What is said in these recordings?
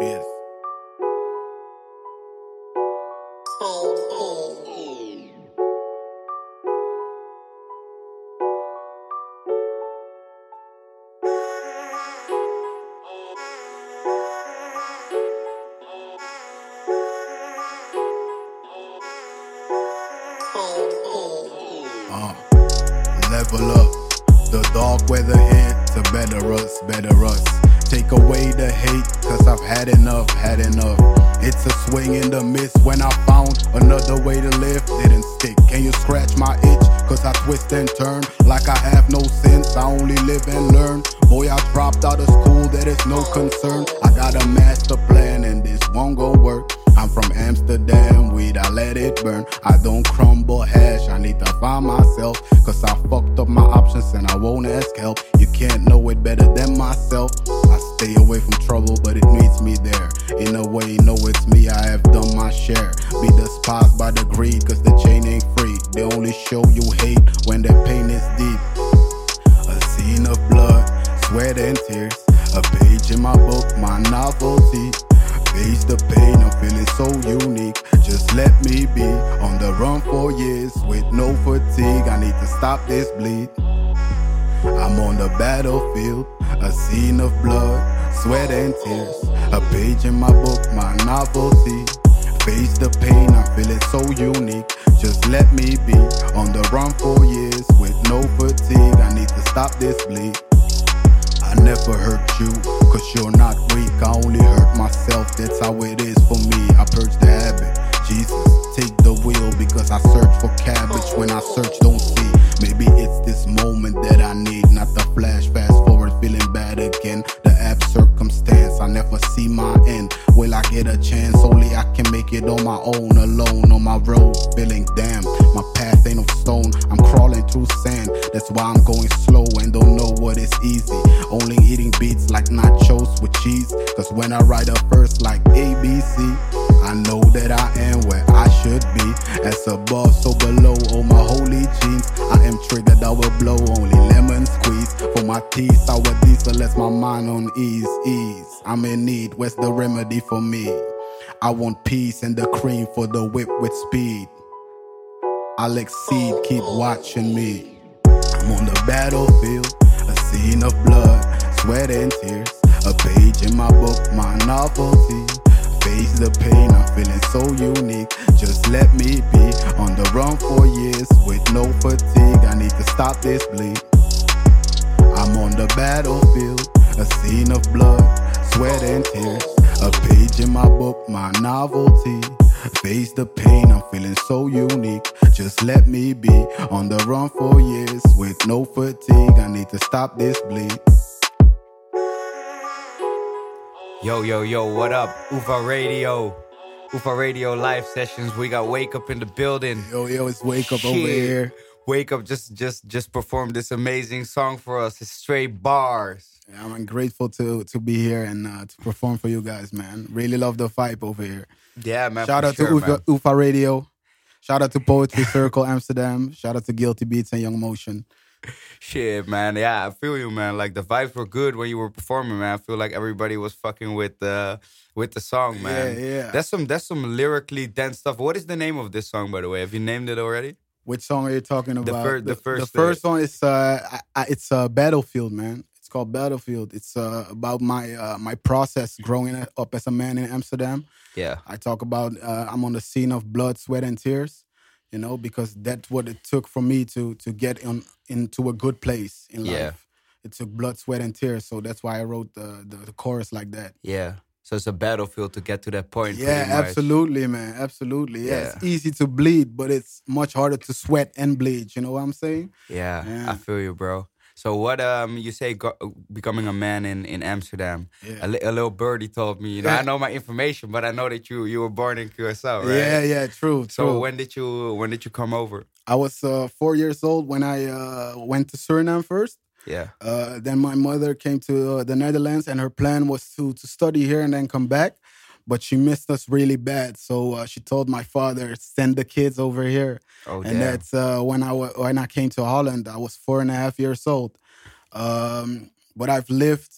Yes. Fatigue. I need to stop this bleed. I'm on the battlefield, a scene of blood, sweat, and tears. A page in my book, my novelty. Face the pain, I feel it so unique. Just let me be on the run for years with no fatigue. I need to stop this bleed. I never hurt you, cause you're not weak. I only hurt myself, that's how it is for me. I purge the habit. Jesus, take the wheel because I search for cabbage when I search, don't see. Maybe it's this moment that I need, not the flash. Fast forward, feeling bad again. The circumstance, I never see my end. Will I get a chance? Only I can make it on my own, alone on my road. Feeling damn, my path ain't of stone. I'm crawling through sand, that's why I'm going slow and don't know what is easy. Only eating beats like nachos with cheese. Cause when I write a verse like ABC, I know that I am where I should be. As above, so below, oh my holy jeans. I am triggered, I will blow only lemon squeeze. For my teeth, sour diesel lets my mind on ease, ease. I'm in need, where's the remedy for me? I want peace and the cream for the whip with speed. I'll exceed, keep watching me. I'm on the battlefield, a scene of blood, sweat and tears. A page in my book, my novelty. Face the pain, I'm feeling so unique. Just let me be on the run for years with no fatigue. I need to stop this bleed. I'm on the battlefield, a scene of blood, sweat and tears. A page in my book, my novelty. Face the pain, I'm feeling so unique. Just let me be on the run for years with no fatigue. I need to stop this bleed. Yo, yo, yo, what up? UFA Radio. UFA Radio live sessions. We got Wake Up in the building. Yo, yo, it's wake up over here. Wake Up just just just performed this amazing song for us. It's straight bars. Yeah, I'm grateful to to be here and uh, to perform for you guys, man. Really love the vibe over here. Yeah, man. Shout out sure, to Ufa. Ufa Radio. Shout out to Poetry Circle Amsterdam. Shout out to Guilty Beats and Young Motion. Shit, man. Yeah, I feel you, man. Like the vibes were good when you were performing, man. I feel like everybody was fucking with the with the song, man. Yeah, yeah. That's some that's some lyrically dense stuff. What is the name of this song, by the way? Have you named it already? Which song are you talking about? fir- the first, the first one is uh, I, I, it's uh, Battlefield, man. Called Battlefield. It's uh, about my uh, my process growing up as a man in Amsterdam. Yeah. I talk about uh, I'm on the scene of blood, sweat, and tears. You know, because that's what it took for me to to get on into a good place in life. Yeah. It took blood, sweat, and tears. So that's why I wrote the the, the chorus like that. Yeah. So it's a battlefield to get to that point. Yeah, absolutely, man. Absolutely. Yeah. Yeah. It's easy to bleed, but it's much harder to sweat and bleed. You know what I'm saying? Yeah, Yeah. I feel you, bro. So what um you say go, becoming a man in in Amsterdam? Yeah. A, li- a little birdie told me, you know, Yeah. I know my information, but I know that you you were born in Curacao, right? Yeah, yeah, true. So true. when did you when did you come over? I was uh, four years old when I uh, went to Suriname first. Yeah. Uh, then my mother came to uh, the Netherlands, and her plan was to to study here and then come back. But she missed us really bad, so uh, she told my father send the kids over here. Oh and damn. that's uh, when I when I came to Holland. I was four and a half years old. Um, but I've lived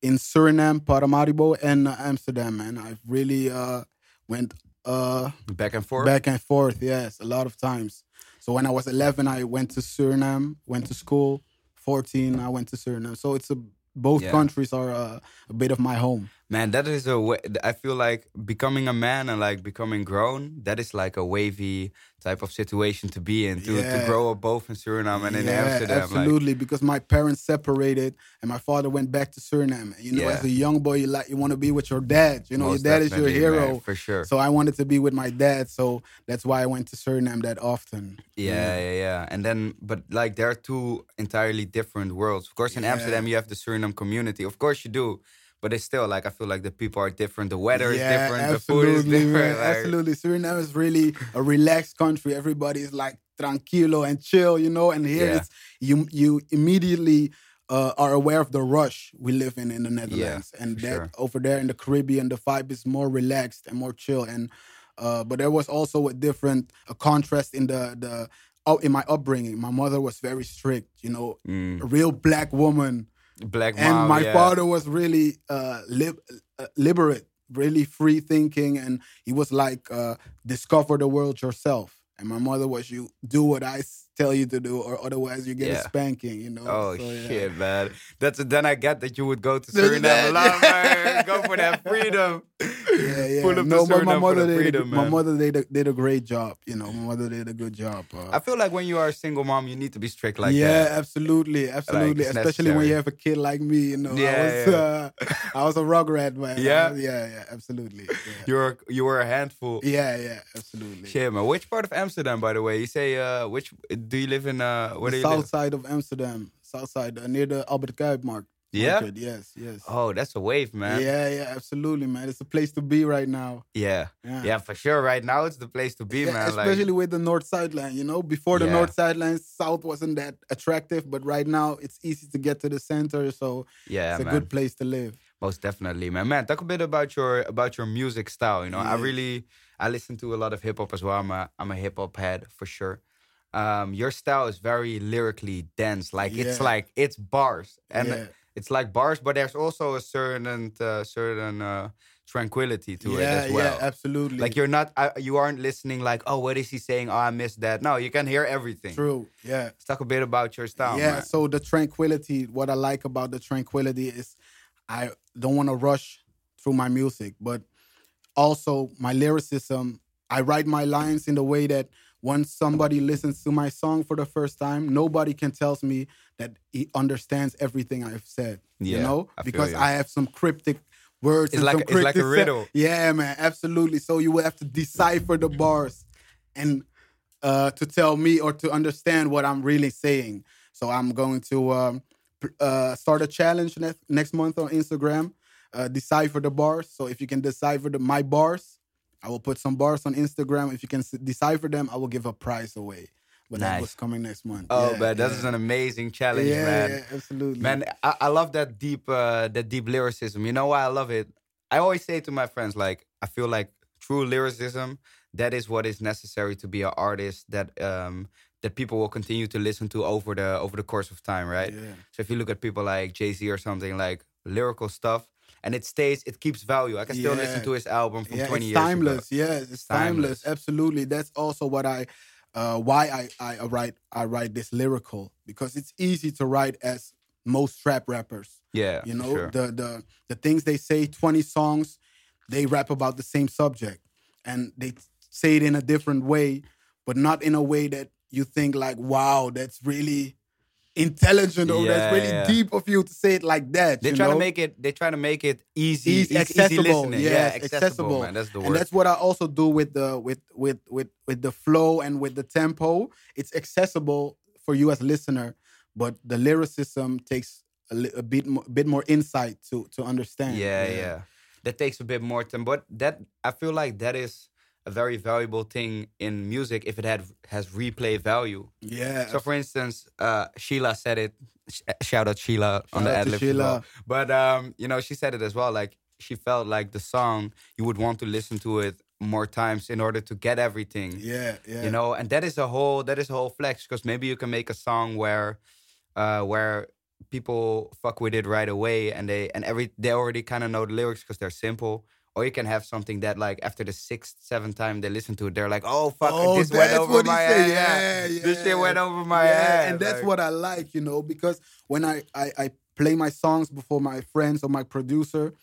in Suriname, Paramaribo, and uh, Amsterdam. and I've really uh, went uh, back and forth. Back and forth, yes, a lot of times. So when I was 11, I went to Suriname, went to school. 14, I went to Suriname. So it's a both yeah. countries are a, a, bit of my home. Man, that is a way. I feel like becoming a man and like becoming grown. That is like a wavy type of situation to be in. To, yeah. to grow up both in Suriname and in yeah, Amsterdam. Absolutely, like. because my parents separated and my father went back to Suriname. You know, as a young boy, you like you want to be with your dad. You know, Most your dad is your hero man, for sure. So I wanted to be with my dad. So that's why I went to Suriname that often. Yeah, yeah, yeah. And then, but like there are two entirely different worlds. Of course, in Amsterdam you have the Suriname community. Of course, you do but it's still like I feel like the people are different, the weather yeah, is different, the food is different. Like, absolutely, Suriname is really a relaxed country. Everybody is like tranquilo and chill, you know. And here yeah. it's you you immediately uh, are aware of the rush we live in in the Netherlands, yeah, and that sure. over there in the Caribbean, the vibe is more relaxed and more chill. And uh, but there was also a different a contrast in the the oh, in my upbringing. My mother was very strict, you know, mm. a real black woman Black mom, and my yeah. father was really uh, lib- uh, liberate, really free thinking, and he was like, uh, "Discover the world yourself." And my mother was, "You do what I tell you to do, or otherwise you get yeah. a spanking." You know. Oh so, yeah. shit, man! That's then I get that you would go to Suriname a lot, man. Go for that freedom. Yeah, yeah. Pull up no, but my mother did. Freedom, my mother did a, did a great job. You know, my mother did a good job. Uh, I feel like when you are a single mom, you need to be strict like yeah, that. Yeah, absolutely, absolutely. Like, Especially when you have a kid like me. You know, yeah, I was, yeah. Uh, I was a rugrat, man. Yeah, was, yeah, yeah, absolutely. Yeah. You're you were a handful. Yeah, yeah, absolutely. Shit, man. Which part of Amsterdam, by the way? You say uh, which? Do you live in uh? Where the do you south live? side of Amsterdam, south side uh, near the Albert Cuypmarkt. Yeah. Market. Yes. Yes. Oh, that's a wave, man. Yeah. Yeah. Absolutely, man. It's a place to be right now. Yeah. Yeah. yeah for sure. Right now, it's the place to be, yeah, man. Especially like, with the North Sideline. You know, before the yeah. North Sideline, South wasn't that attractive, but right now it's easy to get to the center. So yeah, it's a man. good place to live. Most definitely, man. Man, talk a bit about your about your music style. You know, I really I listen to a lot of hip hop as well. I'm a I'm a hip hop head for sure um, your style is very lyrically dense. Like yeah. it's like it's bars, and yeah. it's like bars, but there's also a certain uh, certain uh, tranquility to yeah, it as well. Yeah, absolutely. Like you're not, uh, you aren't listening like, oh, what is he saying? Oh, I missed that. No, you can hear everything. True. Yeah. Let's talk a bit about your style. Yeah. Man. So the tranquility, what I like about the tranquility is, I don't want to rush through my music, but also my lyricism. I write my lines in the way that once somebody listens to my song for the first time, nobody can tell me that he understands everything I've said. Yeah, you know, I because you. I have some cryptic words. It's like it's like a riddle. Yeah, man, absolutely. So you will have to decipher the bars and uh, to tell me or to understand what I'm really saying. So I'm going to um, uh, start a challenge next next month on Instagram. Uh, decipher the bars. So if you can decipher the my bars, I will put some bars on Instagram. If you can decipher them, I will give a prize away. But nice. that was coming next month. Oh, yeah, man, that is an amazing challenge, yeah, man. Yeah, absolutely. Man, I, I love that deep, uh, that deep lyricism. You know why I love it? I always say to my friends, like, I feel like true lyricism, that is what is necessary to be an artist that um that people will continue to listen to over the over the course of time, right? Yeah. So if you look at people like Jay Z or something, like lyrical stuff, and it stays, it keeps value. I can still yeah. listen to his album from yeah, 20 years It's timeless. ago. Yes, it's, it's timeless. timeless. Absolutely. That's also what I uh, why I, I write I write this lyrical because it's easy to write as most trap rappers. Yeah, you know sure. the the the things they say. Twenty songs, they rap about the same subject, and they say it in a different way, but not in a way that you think like, wow, that's really intelligent or yeah, that's really yeah. deep of you to say it like that. They try know? to make it. They try to make it easy, easy accessible. Easy listening. Yes, yeah, accessible. accessible. Man, that's the word. And that's what I also do with the with with with with the flow and with the tempo. It's accessible for you as a listener, but the lyricism takes a, li- a bit more, bit more insight to to understand. Yeah, yeah, yeah. That takes a bit more time, but that I feel like that is a very valuable thing in music if it had has replay value. Yeah. So, for instance, uh, Sheila said it. Shout out Sheila Shout on the ad lib. But um, you know, she said it as well. Like she felt like the song you would want to listen to it more times in order to get everything. Yeah, yeah. You know, and that is a whole that is a whole flex because maybe you can make a song where, uh, where people fuck with it right away and they and every they already kind of know the lyrics because they're simple. Or you can have something that like after the sixth, seventh time they listen to it, they're like, "Oh fuck, Oh, this went over my head. Yeah, this shit went over my Yeah, head." and that's like- what I like, you know, because when I, I I play my songs before my friends or my producer,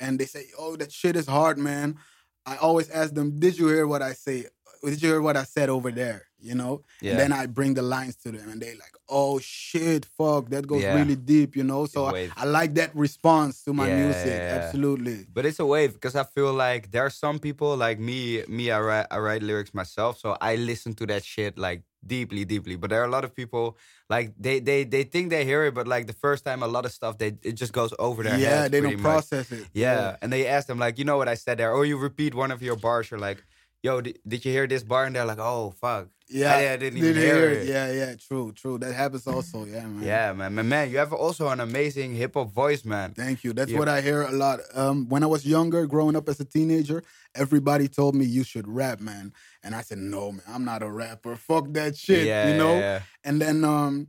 and they say, "Oh, that shit is hard, man," I always ask them, "Did you hear what I say? Did you hear what I said over there?" You know, Yeah. and then I bring the lines to them, and they like, "Oh shit, fuck, that goes Yeah. really deep," you know. So I. I like that response to my Yeah, music, yeah, yeah. absolutely. But it's a wave because I feel like there are some people like me. Me, I write, I write lyrics myself, so I listen to that shit like deeply, deeply. But there are a lot of people like they they they think they hear it, but like the first time, a lot of stuff they it just goes over their Yeah, heads they don't much. process it. Yeah. and they ask them like, you know what I said there, or you repeat one of your bars. You're like, yo, did, did you hear this bar? And they're like, oh fuck, yeah, I, I didn't even hear it. Yeah, yeah, true, true. That happens also. Yeah, man. Yeah, man, man, man, you have also an amazing hip hop voice, man. Thank you. That's Yeah. what I hear a lot. Um, when I was younger, growing up as a teenager, everybody told me you should rap, man. And I said, no, man, I'm not a rapper. Fuck that shit, yeah, you know. yeah, And then um,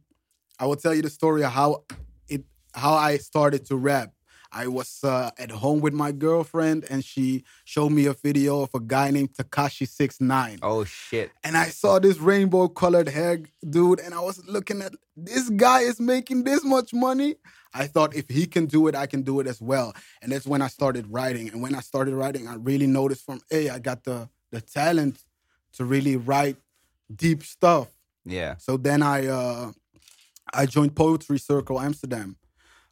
I will tell you the story of how it how I started to rap. I was uh, at home with my girlfriend, and she showed me a video of a guy named Tekashi Six Nine. Oh shit. And I saw this rainbow colored hair dude, and I was looking at this guy is making this much money. I thought if he can do it, I can do it as well. And that's when I started writing. And when I started writing, I really noticed from hey, I got the the talent to really write deep stuff. Yeah. So then I uh, I joined Poetry Circle Amsterdam.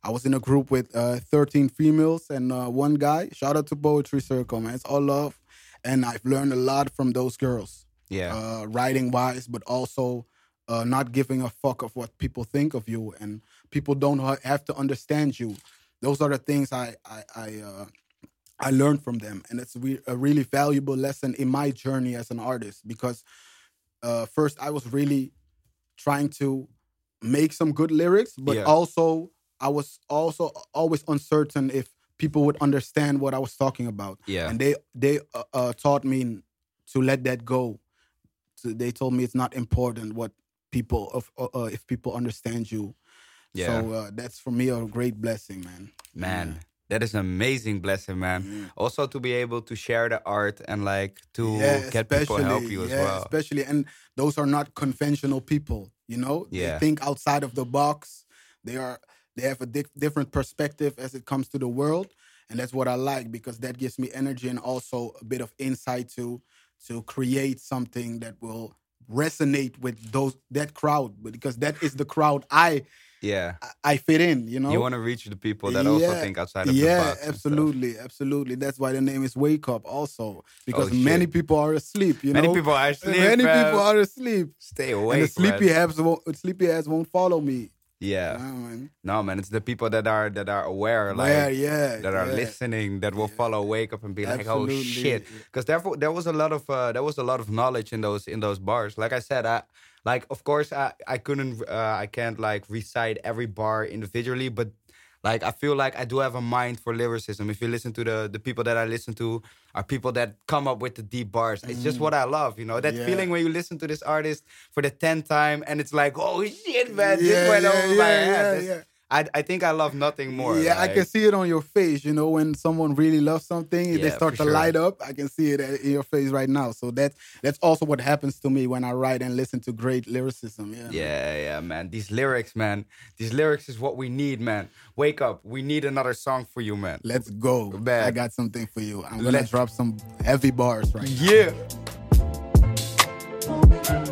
I was in a group with uh, 13 females and uh, one guy. Shout out to Poetry Circle, man. It's all love. And I've learned a lot from those girls Yeah. uh, writing wise, but also uh, not giving a fuck of what people think of you, and people don't have to understand you. Those are the things I I I, uh, I learned from them, and it's a really valuable lesson in my journey as an artist. Because uh, first, I was really trying to make some good lyrics, but Yeah. also I was also always uncertain if people would understand what I was talking about yeah. and they they uh, uh, taught me to let that go. So they told me it's not important what people of uh, uh, if people understand you. Yeah. So uh, that's for me a great blessing, man. Man, that is an amazing blessing, man. Yeah. Also to be able to share the art and like to Yeah, get people to help you as yeah, well. Especially, and those are not conventional people. You know, Yeah. they think outside of the box. They are they have a di- different perspective as it comes to the world, and that's what I like because that gives me energy and also a bit of insight to to create something that will resonate with those that crowd because that is the crowd I Yeah. I- fit in. You know, You want to reach the people that also think outside of yeah, the box. absolutely, absolutely. That's why the name is Wake Up, also because Oh, many people are asleep. You Many know, people are asleep. many man. people are asleep, Stay awake and the sleepy heads won't, sleepy heads won't follow me. Yeah. Yeah, man. No, man. It's the people that are that are aware, like yeah, yeah, that are yeah. listening, that will follow, wake up, and be like, "Oh shit!" Because therefore, there was a lot of uh, there was a lot of knowledge in those in those bars. Like I said, I like of course I I couldn't uh, I can't like recite every bar individually, but like I feel like I do have a mind for lyricism. If you listen to the the people that I listen to are people that come up with the deep bars. It's just what I love, you know. That Mm. Yeah. feeling when you listen to this artist for the tenth time and it's like, "Oh shit, man, this Yeah, went yeah, over my head." Yeah, yeah. I, I think I love nothing more. Yeah, I can see it on your face. You know, when someone really loves something, they start to sure. light up. I can see it uh, in your face right now. So that's that's also what happens to me when I write and listen to great lyricism. Yeah. Yeah, yeah, man. These lyrics, man. These lyrics is what we need, man. Wake up. We need another song for you, man. Let's go. Man. I got something for you. I'm gonna Let's- drop some heavy bars right now.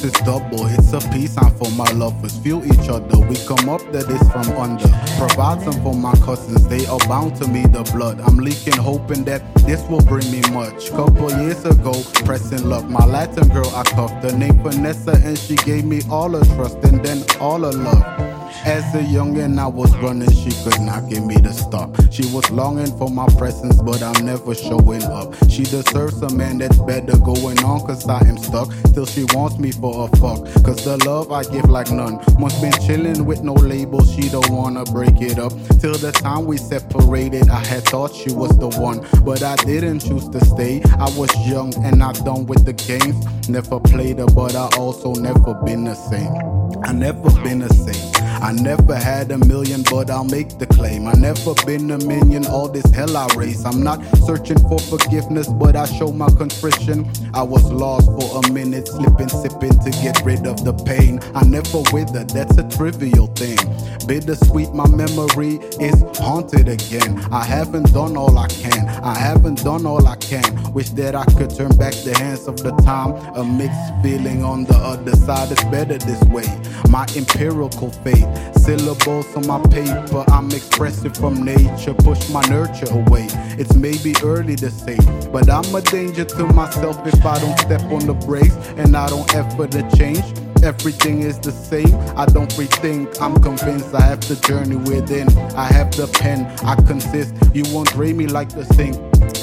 Deuce is double, it's a peace and for my lovers. Feel each other, we come up that is from under. Provide some for my cousins, they are bound to me the blood. I'm leaking, hoping that this will bring me much. Couple years ago, pressing luck, my Latin girl I cuffed. The name Vanessa, and she gave me all her trust and then all her love. As a youngin', I was running, she could not get me to stop. She was longing for my presence, but I'm never showing up. She deserves a man that's better going on, cause I am stuck. Till she wants me for a fuck. Cause the love I give like none. Must been chillin' with no label, she don't wanna break it up. Till the time we separated, I had thought she was the one. But I didn't choose to stay. I was young and not done with the games. Never played her, but I also never been the same. I never been a saint. I never had a million, but I'll make the claim. I never been a minion, all this hell I raise. I'm not searching for forgiveness, but I show my contrition. I was lost for a minute, slipping, sipping to get rid of the pain. I never wither, that's a trivial thing. Bittersweet, my memory is haunted again. I haven't done all I can, I haven't done all I can. Wish that I could turn back the hands of the time. A mixed feeling on the other side is better this way. My empirical faith Syllables on my paper, I'm expressive from nature. Push my nurture away. It's maybe early to say, but I'm a danger to myself if I don't step on the brakes and I don't effort to change. Everything is the same. I don't rethink. I'm convinced I have the journey within. I have the pen. I consist. You won't drain me like the sink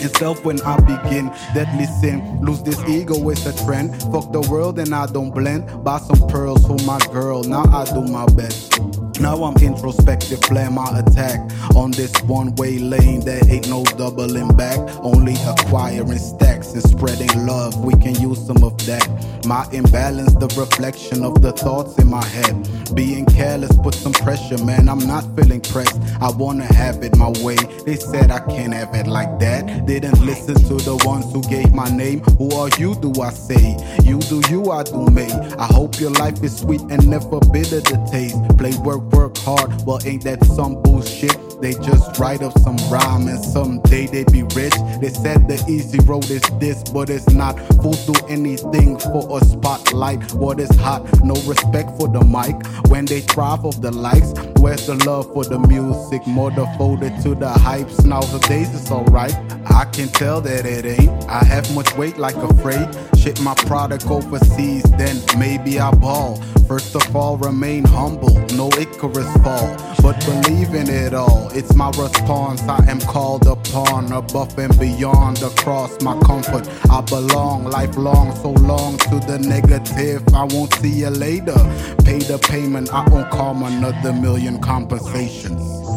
itself when I begin. Deadly sin, lose this ego is a trend. Fuck the world and I don't blend. Buy some pearls for my girl, now I do my best. Now I'm introspective, plan my attack on this one way lane. There ain't no doubling back, only acquiring stacks and spreading love. We can use some of that. My imbalance, the reflection of the thoughts in my head. Being careless put some pressure, man. I'm not feeling pressed. I wanna have it my way. They said I can't have it like that. Didn't listen to the ones who gave my name. Who are you, do I say? You do you, I do me. I hope your life is sweet and never bitter to taste. Play work work hard, well, ain't that some bullshit? They just write up some rhyme and someday they be rich. They said the easy road is this, but it's not. Fools do anything for a spotlight. What is hot? No respect for the mic. When they thrive off the likes, where's the love for the music? More devoted to the hypes. Nowadays it's alright. I can tell that it ain't. I have much weight like a freight. Ship my product overseas, then maybe I ball. First of all, remain humble, no Icarus fall, but believe in it all. It's my response. I am called upon, above and beyond, across my comfort. I belong, lifelong, so long to the negative. I won't see you later. Pay the payment, I won't call another million compensations.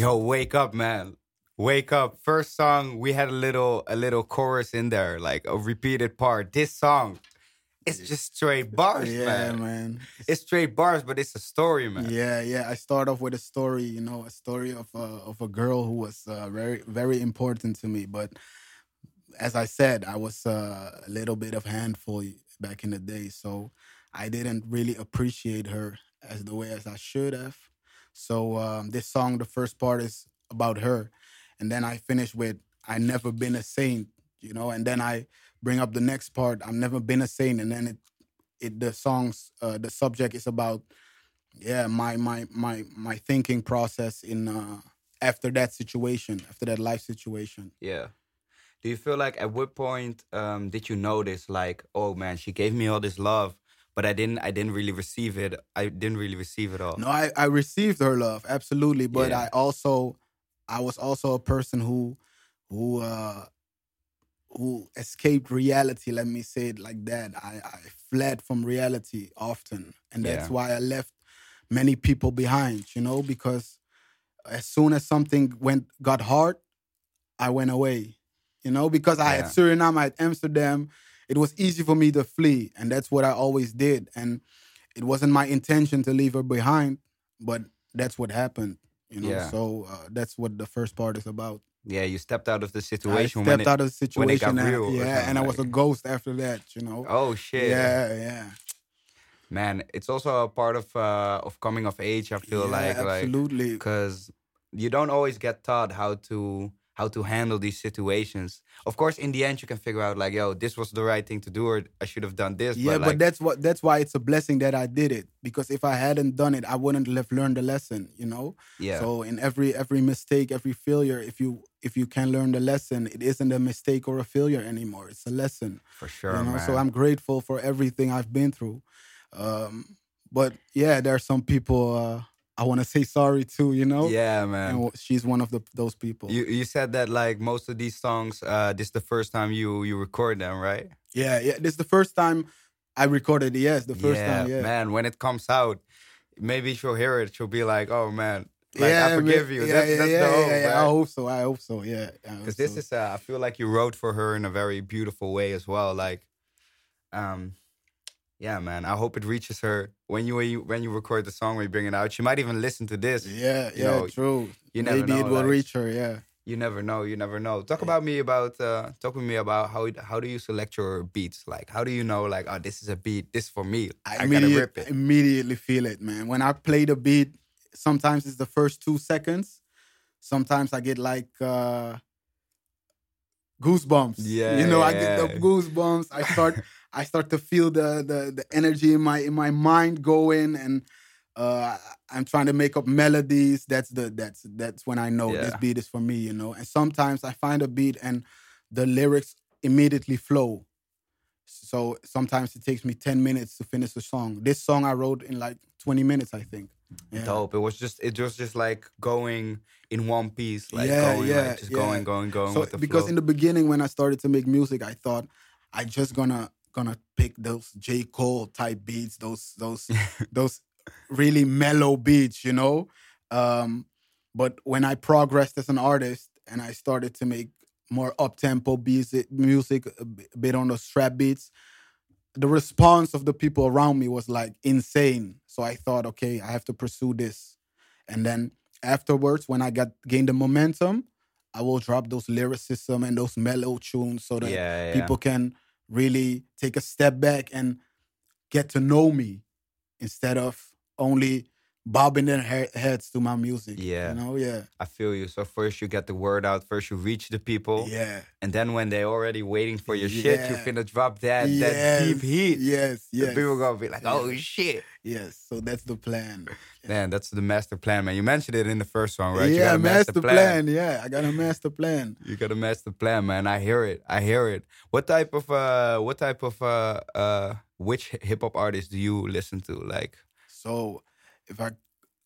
Yo, wake up, man. Wake up. First song we had a little a little chorus in there like a repeated part. This song it's just straight bars yeah man, man. it's straight bars but it's a story man. Yeah yeah. I start off with a story you know a story of a, of a girl who was uh, very very important to me. But as i said i was uh, a little bit of handful back in the day. So i didn't really appreciate her as the way as i should have so um, this song the first part is about her and then I finish with I never been a saint, you know, and then I bring up the next part I've never been a saint, and then it it the songs uh, the subject is about yeah my my my my thinking process in uh, after that situation after that life situation. Yeah. Do you feel like at what point um, did you notice like oh man she gave me all this love but I didn't I didn't really receive it I didn't really receive it all. No, I I received her love absolutely, but yeah. I also I was also a person who who uh who escaped reality, let me say it like that. I, I fled from reality often. And that's yeah. why I left many people behind, you know, because as soon as something went got hard, I went away. You know, because I yeah. had Suriname, I had Amsterdam, it was easy for me to flee. And that's what I always did. And it wasn't my intention to leave her behind, but that's what happened. You know, yeah. so uh, that's what the first part is about. Yeah, you stepped out of the situation. I stepped it, out of the situation. And, yeah, and I was a ghost after that. You know. Oh shit. Yeah, yeah. Man, it's also a part of uh, of coming of age. I feel yeah, like, absolutely, because you don't always get taught how to how to handle these situations. Of course, in the end, you can figure out like, yo, this was the right thing to do, or I should have done this. Yeah, but, but, that's what that's why it's a blessing that I did it because if I hadn't done it, I wouldn't have learned the lesson. You know. yeah, So in every every mistake, every failure, if you if you can learn the lesson, it isn't a mistake or a failure anymore. It's a lesson. for sure, you know. man. So I'm grateful for everything I've been through. Um, but yeah, there are some people uh, I want to say sorry too, You know. yeah, man. And she's one of the those people. You you said that like most of these songs, uh, this is the first time you you record them, right? yeah, yeah. This is the first time I recorded. it, Yes, the first time. Yeah. man. When it comes out, maybe she'll hear it. She'll be like, "Oh man, like yeah, I forgive man. you." Yeah, that's yeah, that's yeah, the hope, yeah, yeah. I hope so. I hope so. Yeah. Because this so. is, uh, I feel like you wrote for her in a very beautiful way as well. Like, um, yeah, man. I hope it reaches her when you when you when you record the song when you bring it out. She might even listen to this. Yeah, you yeah, know, true. you never Maybe know, it will like- reach her. Yeah. You never know. You never know. Talk about me about uh, talk with me about how how do you select your beats? Like, how do you know like, oh, this is a beat. This for me. I, gotta rip it. immediately feel it, man. When I play the beat, sometimes it's the first two seconds. Sometimes I get like uh goosebumps. Yeah, you know, I get the goosebumps. I start, I start to feel the the the energy in my in my mind going, and uh I'm trying to make up melodies. That's the that's that's when I know this beat is for me. You know, and sometimes I find a beat and the lyrics immediately flow. So sometimes it takes me 10 minutes to finish a song. This song I wrote in like 20 minutes, I think. Yeah. Dope. It was just it was just like going in one piece, like Yeah, going, yeah, like just yeah. going, going, going So with the because flow. in the beginning when I started to make music, I thought I just gonna gonna pick those J. Cole type beats, those those those really mellow beats, you know. Um, but when I progressed as an artist and I started to make more up tempo music, music a bit on those strap beats, the response of the people around me was like insane. So I thought, okay, I have to pursue this. And then afterwards, when I got gained the momentum, I will drop those lyricism and those mellow tunes so that yeah, yeah. people can really take a step back and get to know me instead of only bobbing their he- heads to my music. Yeah. You know, yeah. I feel you. So first you get the word out, first you reach the people, Yeah. and then when they're already waiting for your shit, you Yeah. finna drop that that deep heat. Yes, The yes. people gonna be like, "Oh Yeah. shit!" Yes. So that's the plan. Man, that's the master plan, man. You mentioned it in the first song, right? you yeah, got a master, plan. Yeah, I got a master plan. You got a master plan, man. I hear it. I hear it. What type of uh what type of uh uh which hip hop artists do you listen to? Like So if I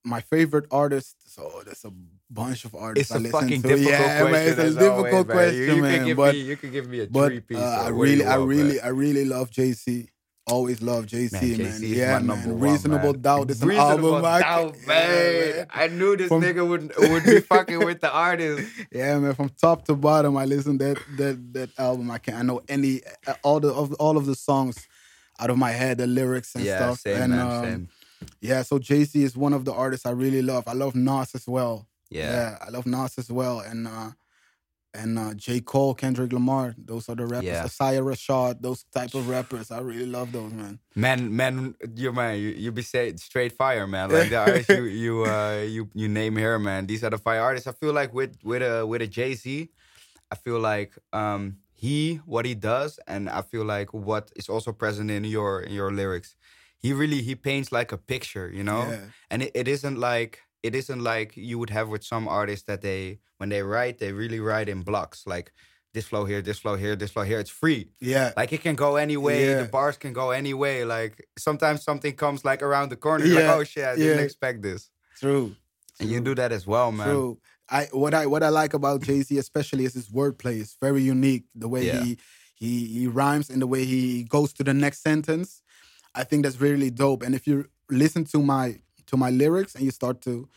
my favorite artist, so there's a bunch of artists it's I a listen fucking to. difficult yeah, question. man, it's a difficult always, man. question, You, you man. can give but me you can give me a but three piece. uh, I or what do really, I really. I really love Jay Z. Always love Jay Z, Man. Jay Z is yeah, my man. one, Reasonable man. Doubt is an Reasonable album. I Doubt, can- man. Yeah, man. I knew this From- nigga would would be fucking with the artist. Yeah, man. From top to bottom, I listen that that that album. I can't. I know any all the of all of the songs out of my head, the lyrics and yeah, stuff. same and man, um, same. Yeah, so Jay Z is one of the artists I really love. I love Nas as well. Yeah. I love Nas as well, and uh and uh J. Cole, Kendrick Lamar. Those are the rappers. Yeah. Isaiah Rashad, those type of rappers. I really love those, man. Man, man, you man, you, you be say straight fire, man. Like the artists you you uh you you name here, man. These are the fire artists. I feel like with with a with a Jay Z, I feel like um he what he does, and I feel like what is also present in your in your lyrics. He really he paints like a picture, you know. Yeah. And it, it isn't like it isn't like you would have with some artists that they when they write they really write in blocks like this flow here, this flow here, this flow here. It's free. Yeah. Like it can go any way. Yeah. The bars can go any way. Like sometimes something comes like around the corner. Yeah, like, oh shit, I didn't yeah. expect this. True. And you True. do that as well, man. True. I what I what I like about Jay Z especially is his wordplay. It's very unique. The way Yeah. he he he rhymes and the way he goes to the next sentence. I think that's really dope. And if you listen to my to my lyrics and you start to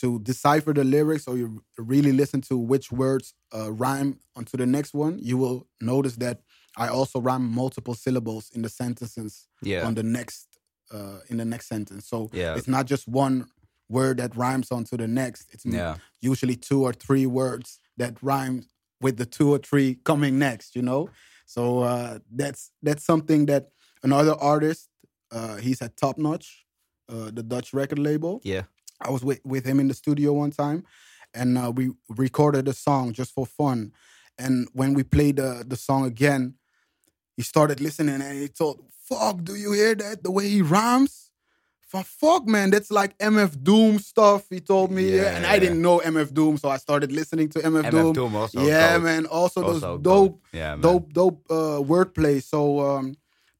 to decipher the lyrics or you really listen to which words uh, rhyme onto the next one, you will notice that I also rhyme multiple syllables in the sentences Yeah. on the next uh, in the next sentence. So Yeah. it's not just one word that rhymes onto the next. It's Yeah. usually two or three words that rhyme with the two or three coming next. You know, so uh, that's that's something that another artist. Uh, he's at Top Notch, uh, the Dutch record label. Yeah. I was with, with him in the studio one time, and uh, we recorded a song just for fun. And when we played the the song again, he started listening and he thought, "Fuck, do you hear that? The way he rhymes." For fuck, man, that's like MF Doom stuff. He told me, yeah, and I didn't know MF Doom, so I started listening to MF, MF Doom. Doom also yeah, goat. man. Also, Also those goat. dope, Yeah, dope, dope uh, wordplay. So um,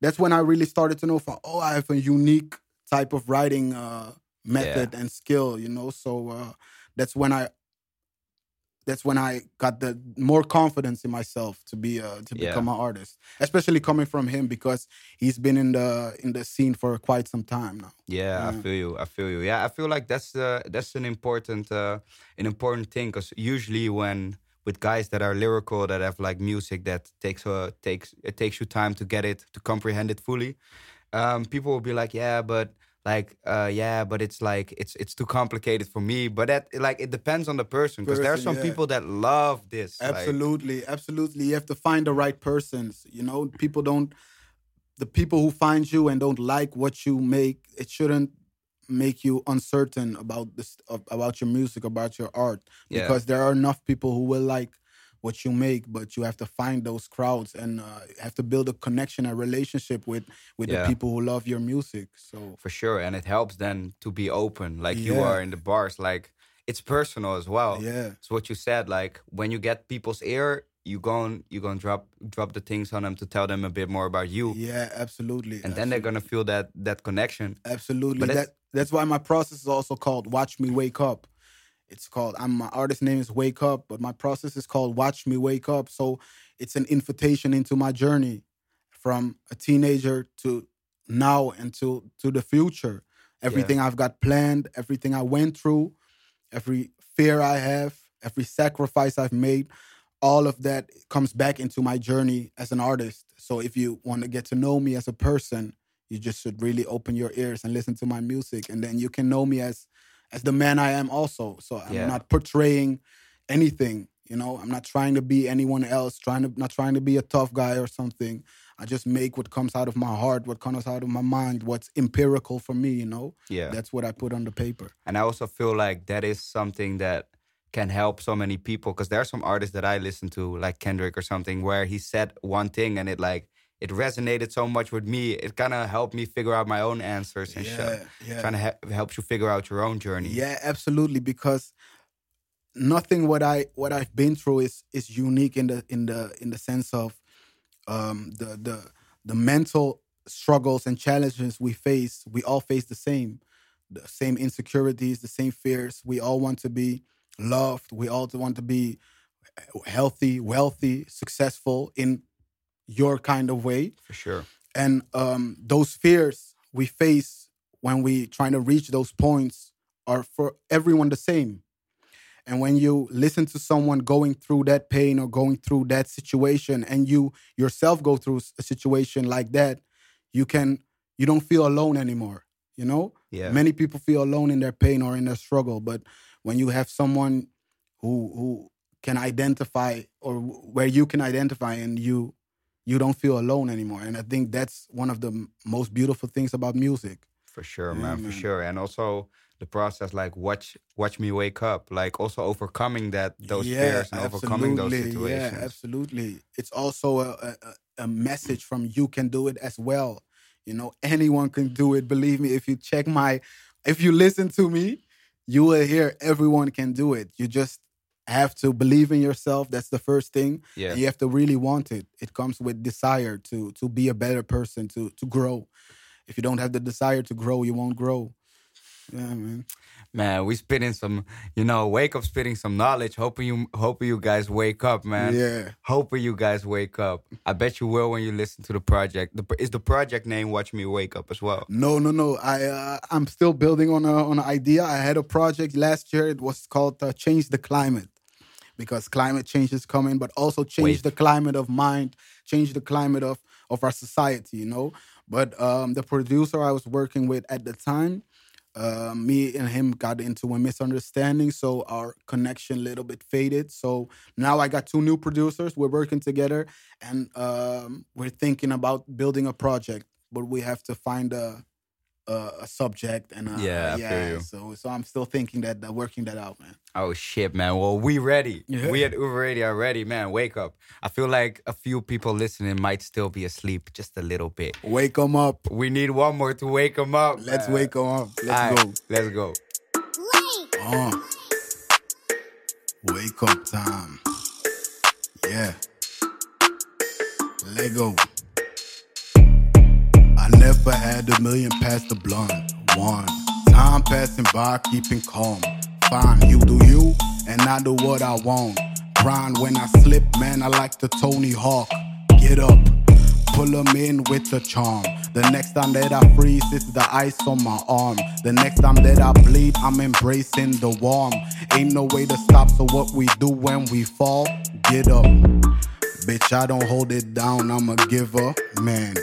that's when I really started to know, for, oh, I have a unique type of writing uh, method and skill, you know. So uh, that's when I. That's when I got the more confidence in myself to be uh, to Yeah. become an artist, especially coming from him because he's been in the in the scene for quite some time now. Yeah, I feel you. I feel you. Yeah, I feel like that's uh, that's an important uh, an important thing because usually when with guys that are lyrical that have like music that takes uh, takes it takes you time to get it to comprehend it fully, um, people will be like, yeah, but like uh, yeah, but it's like it's it's too complicated for me. But that like it depends on the person because there are some yeah. people that love this. like- Absolutely, absolutely. You have to find the right persons. You know, people don't. The people who find you and don't like what you make, it shouldn't make you uncertain about this about your music, about your art, Yeah. because there are enough people who will like what you make, but you have to find those crowds and uh, have to build a connection, a relationship with with Yeah. the people who love your music. So for sure and it helps then to be open like you are in the bars like it's personal as well yeah, it's what you said like when you get people's ear you gon' you gonna drop drop the things on them to tell them a bit more about you yeah, absolutely. and then they're gonna feel that that connection Absolutely. But that that's why my process is also called Watch Me Wake Up. It's called I'm my artist name is Wake Up, but my process is called Watch Me Wake Up. So it's an invitation into my journey from a teenager to now and to to the future. Everything I've got planned, everything I went through, every fear I have, every sacrifice I've made, all of that comes back into my journey as an artist. So if you want to get to know me as a person, you just should really open your ears and listen to my music and then you can know me as as the man I am also. So I'm Yeah. not portraying anything, you know. I'm not trying to be anyone else, trying to not trying to be a tough guy or something. I just make what comes out of my heart, what comes out of my mind, what's empirical for me, you know. yeah That's what I put on the paper. and i also feel like that is something that can help so many people because there are some artists that i listen to like kendrick or something where he said one thing and it like it resonated so much with me it kind of helped me figure out my own answers and shit yeah. trying to he- helps you figure out your own journey. Yeah, absolutely. Because nothing what I what I've been through is is unique in the in the in the sense of um, the the the mental struggles and challenges we face. We all face the same, the same insecurities, the same fears. We all want to be loved. We all want to be healthy, wealthy, successful in your kind of way for sure. and um, those fears we face when we trying to reach those points are for everyone the same and when you listen to someone going through that pain or going through that situation and you yourself go through a situation like that you can you don't feel alone anymore you know Yeah. many people feel alone in their pain or in their struggle but when you have someone who who can identify or where you can identify and you you don't feel alone anymore and i think that's one of the m- most beautiful things about music For sure, Yeah, man, for sure. And also the process like watch watch me wake up. Like also overcoming that those fears and overcoming those situations. Yeah, absolutely. It's also a, a- a message from you can do it as well. You know, anyone can do it. Believe me, if you check my, if you listen to me, you will hear everyone can do it. You just have to believe in yourself. That's the first thing. yeah. You have to really want it. It comes with desire to to be a better person, to to grow. If you don't have the desire to grow, you won't grow. Yeah, man. Man, we spitting some, you know, wake up spitting some knowledge. Hoping you hoping you guys wake up, man. Yeah. Hoping you guys wake up. I bet you will when you listen to the project. The, is the project name Watch Me Wake Up as well? No, no, no. I uh, I'm still building on a on an idea. I had a project last year. It was called uh, "Change the Climate," because climate change is coming, but also change Wait. the climate of mind, change the climate of of our society. You know. But um, the producer I was working with at the time, uh, me and him got into a misunderstanding, so our connection a little bit faded. So now I got two new producers. We're working together, and um, we're thinking about building a project. But we have to find a a, a subject and uh, Yeah, yeah. So so I'm still thinking that uh, working that out, man. Oh shit, man. Well, we ready. Yeah. We at Uber Radio are ready, man. Wake up. I feel like a few people listening might still be asleep just a little bit. Wake them up. We need one more to wake them up. Let's man. wake them up. Let's Alright, go. Let's go. Uh, wake up time. Yeah. Lego. I never had a million past the blunt. One. Time passing by, keeping calm. Fine, you do you, and I do what I want. Grind when I slip, man, I like the Tony Hawk. Get up, pull them in with the charm. The next time that I freeze, it's the ice on my arm. The next time that I bleed, I'm embracing the warm. Ain't no way to stop, so what we do when we fall, get up. Bitch, I don't hold it down, I'm a giver. Man,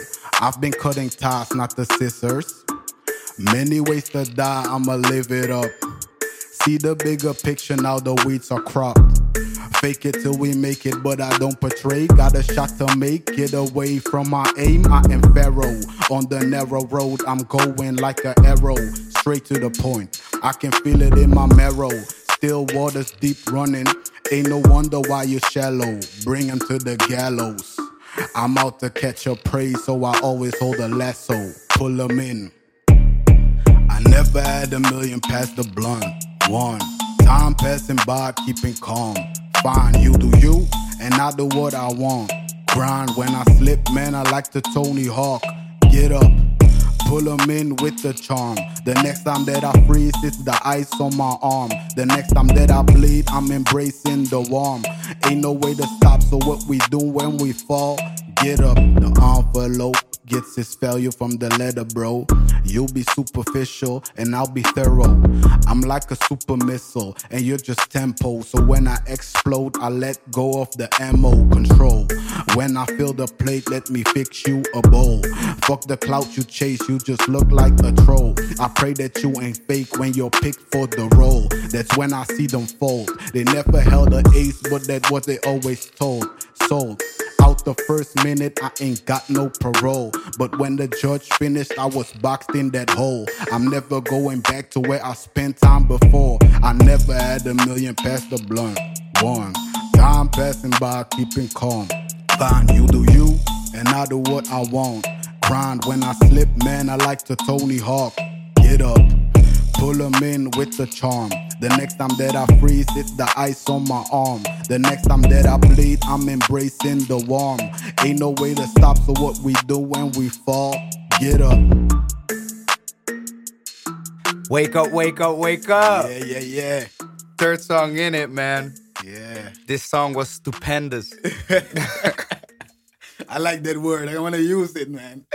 I've been cutting ties, not the scissors. Many ways to die, I'ma live it up. See the bigger picture now, the weeds are cropped. Fake it till we make it, but I don't portray. Got a shot to make it away from my aim. I am Pharaoh. On the narrow road, I'm going like an arrow. Straight to the point. I can feel it in my marrow. Still waters deep running. Ain't no wonder why you're shallow. Bring 'em to the gallows. I'm out to catch a prey, so I always hold a lasso. Pull 'em in. I never had a million past the blunt. One time passing by, keeping calm. Fine, you do you, and I do what I want. Grind when I slip, man, I like the Tony Hawk. Get up, pull 'em in with the charm. The next time that I freeze, it's the ice on my arm. The next time that I bleed, I'm embracing the warm. Ain't no way to stop, so what we do when we fall? Get up, the envelope gets its failure from the letter, bro. You'll be superficial and I'll be thorough. I'm like a super missile and you're just tempo. So when I explode, I let go of the ammo control. When I fill the plate, let me fix you a bowl. Fuck the clout you chase, you just look like a troll. I pray that you ain't fake when you're picked for the role. That's when I see them fold. They never held an ace, but that what they always told. Sold. Out the first minute, I ain't got no parole. But when the judge finished, I was boxed in that hole. I'm never going back to where I spent time before. I never had a million past the blunt. One time passing by, keeping calm. Fine, you do you, and I do what I want. Grind when I slip, man, I like to Tony Hawk. Get up, pull 'em in with the charm. The next time that I freeze, it's the ice on my arm. The next time that I bleed, I'm embracing the warm. Ain't no way to stop, so what we do when we fall, get up. Wake up, wake up, wake up. Yeah, yeah, yeah. Third song in it, man. Yeah. This song was stupendous. I like that word. I want to use it, man.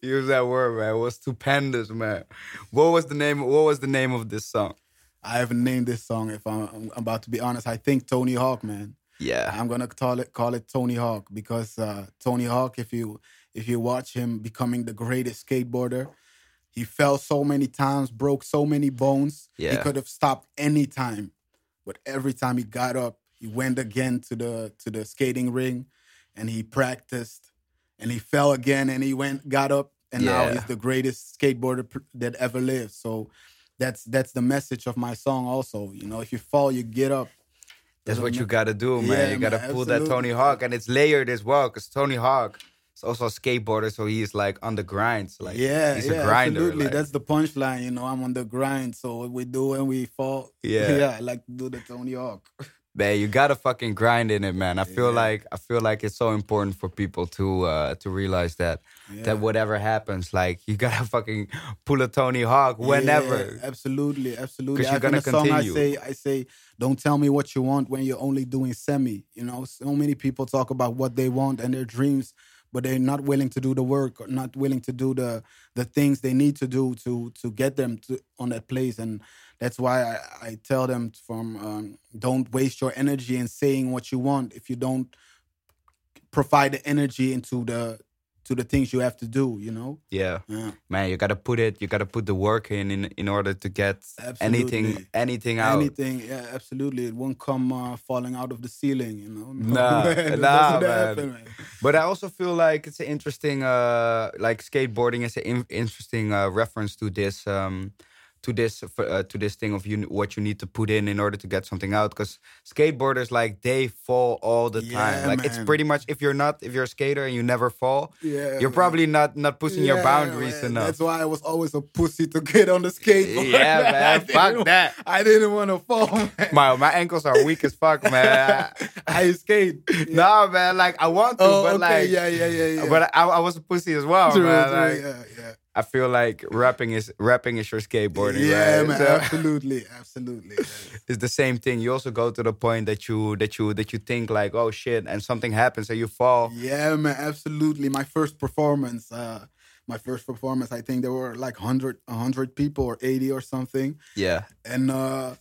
Use that word, man. It was stupendous, man. What was the name? What was the name of this song? I haven't named this song. If I'm, I'm about to be honest, I think Tony Hawk, man. Yeah, I'm gonna call it call it Tony Hawk because uh, Tony Hawk, if you if you watch him becoming the greatest skateboarder, he fell so many times, broke so many bones. Yeah. He could have stopped any time, but every time he got up, he went again to the to the skating ring, and he practiced, and he fell again, and he went got up, and now he's the greatest skateboarder that ever lived. So. That's that's the message of my song. Also, you know, if you fall, you get up. that's what you gotta do, man. Yeah, you gotta man, pull that Tony. Hawk, and it's layered as well, because Tony Hawk is also a skateboarder, so he's like on the grind. So like, yeah, he's yeah, a grinder. absolutely. like- That's the punchline. You know, I'm on the grind. So what we do when we fall, Yeah. yeah, I like to do the Tony Hawk. Man, you gotta fucking grind in it, man. I feel Yeah. like I feel like it's so important for people to uh to realize that Yeah. that whatever happens, like you gotta fucking pull a Tony Hawk whenever. Yeah, absolutely, absolutely. 'Cause you're gonna the song continue. I say, I say, don't tell me what you want when you're only doing semi. You know, so many people talk about what they want and their dreams, but they're not willing to do the work or not willing to do the the things they need to do to to get them to on that place. And that's why I, I tell them from um, don't waste your energy in saying what you want if you don't provide the energy into the to the things you have to do. You know. Yeah. Yeah. Man, you gotta put it. You gotta put the work in in, in order to get anything Absolutely. anything out. Anything, yeah, absolutely. It won't come uh, falling out of the ceiling, you know. Nah, That nah, man. happen, man. But I also feel like it's an interesting, uh, like skateboarding is an in- interesting uh, reference to this, um, to this, uh, to this thing of you what you need to put in in order to get something out. Because skateboarders like they fall all the time. Yeah, Like it's pretty much if you're not if you're a skater and you never fall, Yeah, you're man. probably not not pushing your boundaries man. enough. That's why I was always a pussy to get on the skateboard. Yeah, man. I didn't Fuck that. I didn't want to fall, man. my my ankles are weak as fuck, man. I skate. Yeah. no, man. Like I want to, Oh, but okay. like, yeah, yeah, yeah, yeah. but I, I was a pussy as well, True, man. true, Like, yeah, yeah. I feel like rapping is rapping is your skateboarding, yeah, right? man. So Absolutely, absolutely. it's the same thing. You also go to the point that you that you that you think like, oh shit, and something happens and you fall. Yeah, man, absolutely. My first performance, uh, my first performance, I think there were like 100, 100 people or 80 or something. Yeah, And uh,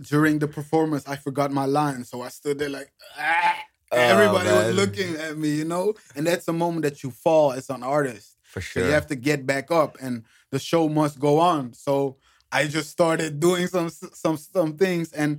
during the performance, I forgot my line. So I stood there like, ah. Oh, Everybody was looking at me, you know? And that's a moment that you fall as an artist. For So sure. you have to get back up and the show must go on. So I just started doing some some some things and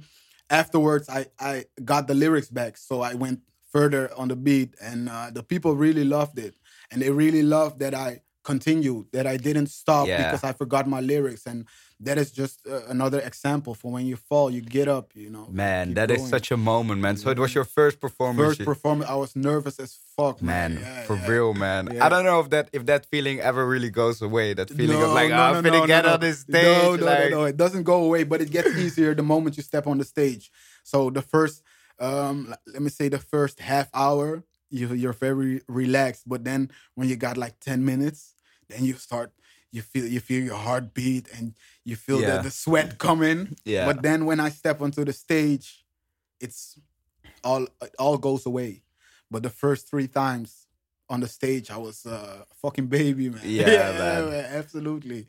afterwards I I got the lyrics back. So I went further on the beat and uh, the people really loved it. And they really loved that I continued, that I didn't stop Yeah. because I forgot my lyrics and that is just uh, another example for when you fall, you get up, you know. man, that is going. such a moment, man. So it was your first performance. first performance. I was nervous as fuck, man. Man, Yeah, for yeah. real, man. I don't know if that if that feeling ever really goes away. That feeling of like, no, oh, no, I'm gonna no, get no, on no. this stage. No, no, like, no, no. It doesn't go away, but it gets easier the moment you step on the stage. So the first, um, let me say, the first half hour, you you're very relaxed. But then when you got like ten minutes, then you start. You feel you feel your heartbeat and you feel Yeah. the, the sweat coming. Yeah. But then when I step onto the stage, it's all it all goes away. But the first three times on the stage, I was uh, a fucking baby, man. Yeah, man. Absolutely,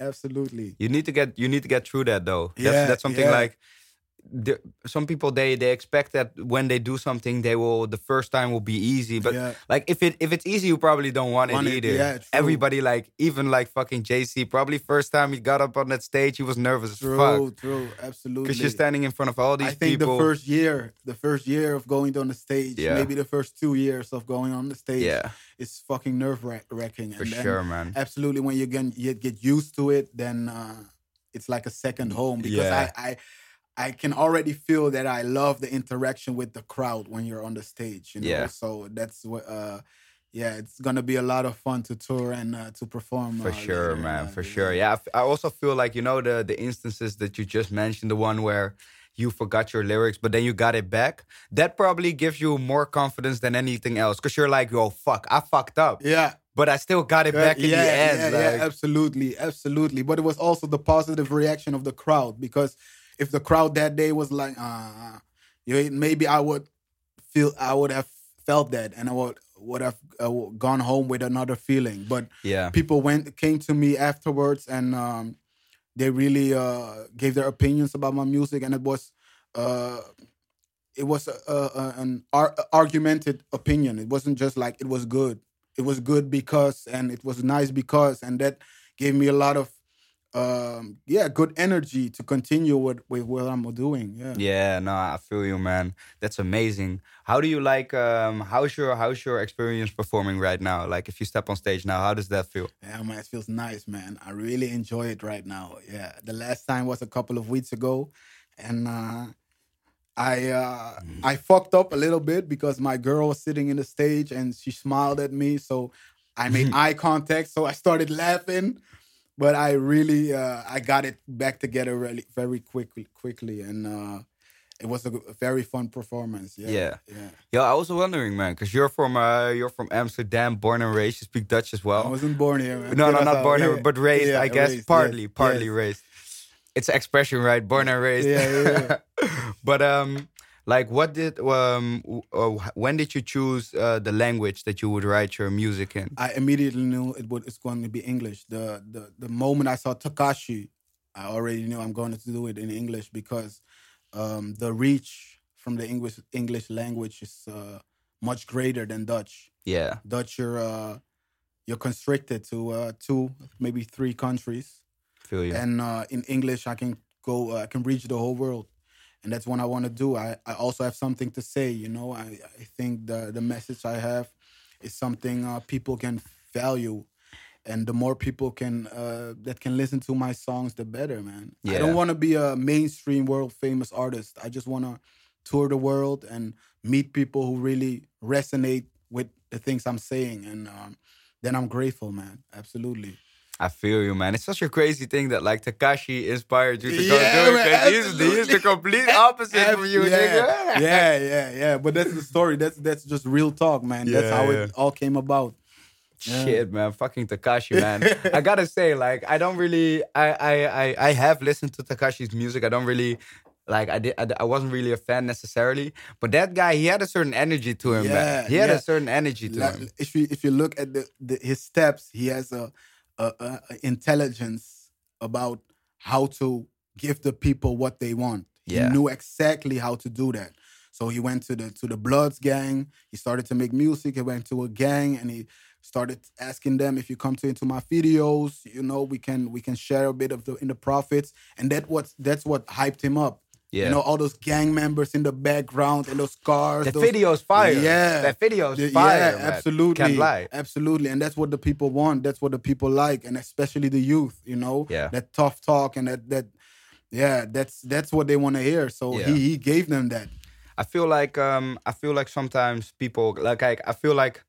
absolutely. You need to get you need to get through that though. That's Yeah, that's something yeah. like the, some people they they expect that when they do something they will the first time will be easy but Yeah. like if it if it's easy you probably don't want, Want it it, either yeah, everybody like even like fucking Jay Z probably first time he got up on that stage he was nervous as fuck true, absolutely. because you're standing in front of all these I think people the first year, the first year of going on the stage, Yeah. maybe the first two years of going on the stage, yeah it's fucking nerve wracking. for sure man absolutely when you get you get used to it then uh it's like a second home because Yeah. I, I I can already feel that I love the interaction with the crowd when you're on the stage you know Yeah. so that's what uh yeah it's gonna be a lot of fun to tour and uh, to perform For uh, sure, later, man. For sure. Yeah. I f- I also feel like you know the the instances that you just mentioned, the one where you forgot your lyrics, but then you got it back. That probably gives you more confidence than anything else, because you're like, "Yo, fuck, I fucked up, yeah but I still got it back in yeah, the end." Yeah, like, yeah, absolutely, absolutely. But it was also the positive reaction of the crowd because if the crowd that day was like, uh, you know, maybe I would feel I would have felt that and I would would have uh, gone home with another feeling. But yeah, people went came to me afterwards and um, they really uh, gave their opinions about my music and it was uh, it was a, a, an ar- argumented opinion. It wasn't just like it was good. It was good because and it was nice because and that gave me a lot of um yeah good energy to continue with with what i'm doing yeah yeah. No, I feel you, man. That's amazing. How do you like? Um, how's your how's your experience performing right now? Like, if you step on stage now, how does that feel? Yeah, man, it feels nice, man. I really enjoy it right now. Yeah, the last time was a couple of weeks ago, and uh, I uh, I fucked up a little bit because my girl was sitting in the stage and she smiled at me, so I made eye contact. So I started laughing, but I really uh, I got it back together really very quickly, quickly, and uh, it was a, very fun performance. Yeah, Yeah. yeah. Yeah, I was wondering, man, because you're from uh, you're from Amsterdam, born and raised. You speak Dutch as well. I wasn't born here. Man. No, no, not born yeah. but raised. Yeah, I guess raised, partly, yes, partly yes. raised. It's expression, right? Born and raised. Yeah, yeah, but um, like, what did um, w- uh, when did you choose uh, the language that you would write your music in? I immediately knew it would it's going to be English. The the the moment I saw Tekashi, I already knew I'm going to do it in English because um, the reach from the English English language is uh, much greater than Dutch. Yeah. Dutch, you're uh, you're constricted to uh, two, maybe three countries, Feel you. and uh, in English, I can go, uh, I can reach the whole world, and that's what I want to do. I, I also have something to say. You know, I I think the the message I have is something uh, people can value. And the more people can uh, that can listen to my songs, the better, man. Yeah. I don't want to be a mainstream world famous artist. I just want to tour the world and meet people who really resonate with the things I'm saying, and um, then I'm grateful, man. Absolutely. I feel you, man. It's such a crazy thing that like Tekashi inspired you to go Yeah, do it. man, he's, the- he's the complete opposite from you, yeah, nigga. yeah, yeah, yeah. But that's the story. That's that's just real talk, man. that's how yeah. it all came about. Yeah. Shit, man, fucking Tekashi, man. I gotta say, like, I don't really, I, I, I, I have listened to Tekashi's music. I don't really, like, I did, I, I wasn't really a fan necessarily. But that guy, he had a certain energy to him, man. Yeah, He had yeah. a certain energy to La- him. If you if you look at the, the his steps, he has a, a, a intelligence about how to give the people what they want. Yeah. He knew exactly how to do that. So he went to the to the Bloods gang. He started to make music. He went to a gang and he started asking them if you come to into my videos, you know, we can we can share a bit of the in the profits. And that what that's what hyped him up. Yeah. You know, all those gang members in the background and those cars. That those, video's fire. Yeah. That video's fire. Yeah, man. absolutely. Can't lie. Absolutely. And that's what the people want. That's what the people like. And especially the youth, you know? Yeah. That tough talk and that that yeah, that's that's what they want to hear. So Yeah. he he gave them that. I feel like um I feel like sometimes people like I, I feel like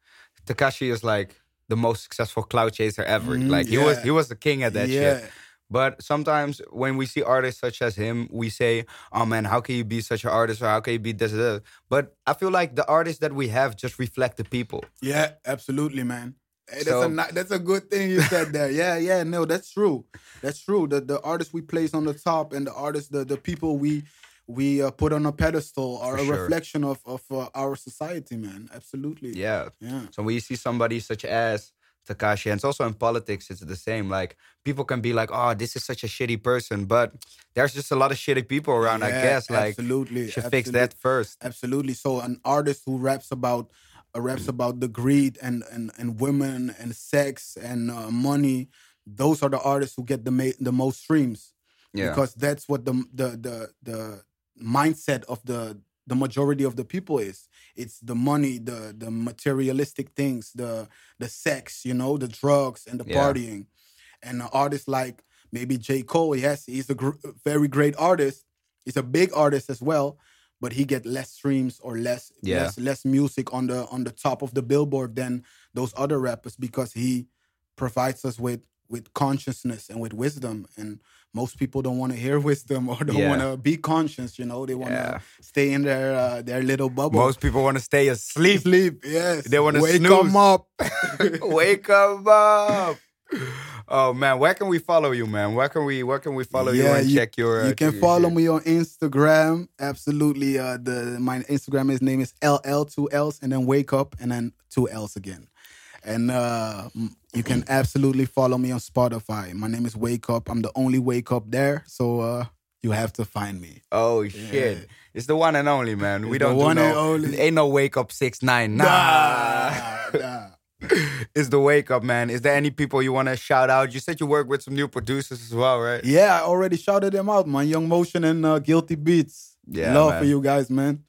Tekashi is like the most successful clout chaser ever. Mhm, like he was he was the king at that yeah. shit. But sometimes when we see artists such as him, we say, "Oh man, how can you be such an artist? Or how can you be this?" this? But I feel like the artists that we have just reflect the people. Yeah, absolutely, man. Hey, that's So- a that's a good thing you said there. Yeah, yeah, no, that's true. That's true. The the artists we place on the top and the artists, the the people we we uh, put on a pedestal are a sure. reflection of of uh, our society, man. Absolutely. Yeah. Yeah. So when you see somebody such as Tekashi, and it's also in politics, it's the same. Like people can be like, "Oh, this is such a shitty person," but there's just a lot of shitty people around. I guess like absolutely. should fix that first. Absolutely. So an artist who raps about uh, raps Mm. about the greed and and and women and sex and uh, money, those are the artists who get the ma- the most streams Yeah. because that's what the the the the mindset of the the majority of the people is. It's the money, the the materialistic things, the the sex, you know, the drugs and the Yeah. partying. And an artist like maybe J. Cole, yes, he's a gr- very great artist. He's a big artist as well, but he get less streams or less Yeah. less less music on the on the top of the billboard than those other rappers because he provides us with with consciousness and with wisdom and most people don't want to hear wisdom or don't Yeah. want to be conscious you know they want to Yeah. stay in their uh, their little bubble Most people want to stay asleep. sleep yes They wanna wake snooze. them up Wake 'em up. Oh man, where can we follow you, man? Where can we where can we follow you and you- check your? uh, you can your follow shit? me on Instagram. Absolutely. Uh, the my Instagram is name is LL two L's and then wake up and then two L's again. And uh, you can absolutely follow me on Spotify. My name is Wake Up. I'm the only Wake Up there, so uh, you have to find me. Oh shit! It's the one and only man. we It's the don't do one no. and only. Ain't no wake up six nine. Nah. nah. it's the wake up, man. Is there any people you want to shout out? You said you work with some new producers as well, right? Yeah, I already shouted them out, man. Young Motion and uh, Guilty Beats. Yeah, love man. for you guys, man.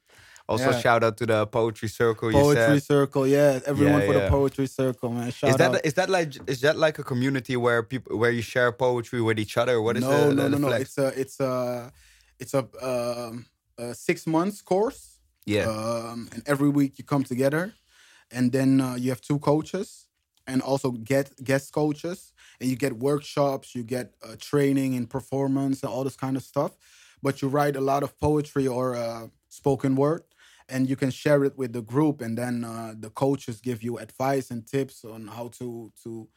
Also, Yeah. shout out to the poetry circle. you Poetry. Circle, yeah. Everyone Yeah, for yeah. the Poetry Circle, man. Shout Is that out. is that like is that like a community where people where you share poetry with each other? What is no, the, no, the, no, the no. flex? It's a, it's a, it's a, um, a six months course. yeah, Um, and every week you come together, and then uh, you have two coaches, and also get guest coaches, and you get workshops, you get uh, training in performance and all this kind of stuff. But you write a lot of poetry or uh, spoken word, and you can share it with the group, and then uh, the coaches give you advice and tips on how to to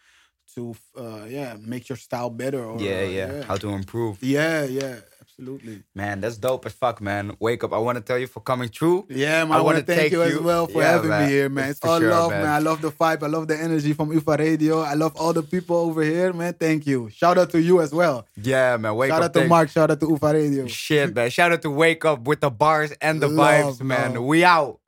to uh, yeah make your style better. Or, yeah, uh, yeah, How to improve? yeah, yeah, absolutely. Man, that's dope as fuck, man. Wake up! I want to tell you for coming through. Yeah, man, I I, want wanna thank you as well for Yeah, having man. me here, man. It's For all sure, love, man. man. I love the vibe. I love the energy from UFA Radio. I love all the people over here, man. Thank you. Shout out to you as well. Yeah, man. Wake Shout up! out to Mark. Shout out to UFA Radio. Shit, man. Shout out to Wake Up with the bars and the Love, vibes, man. love. We out.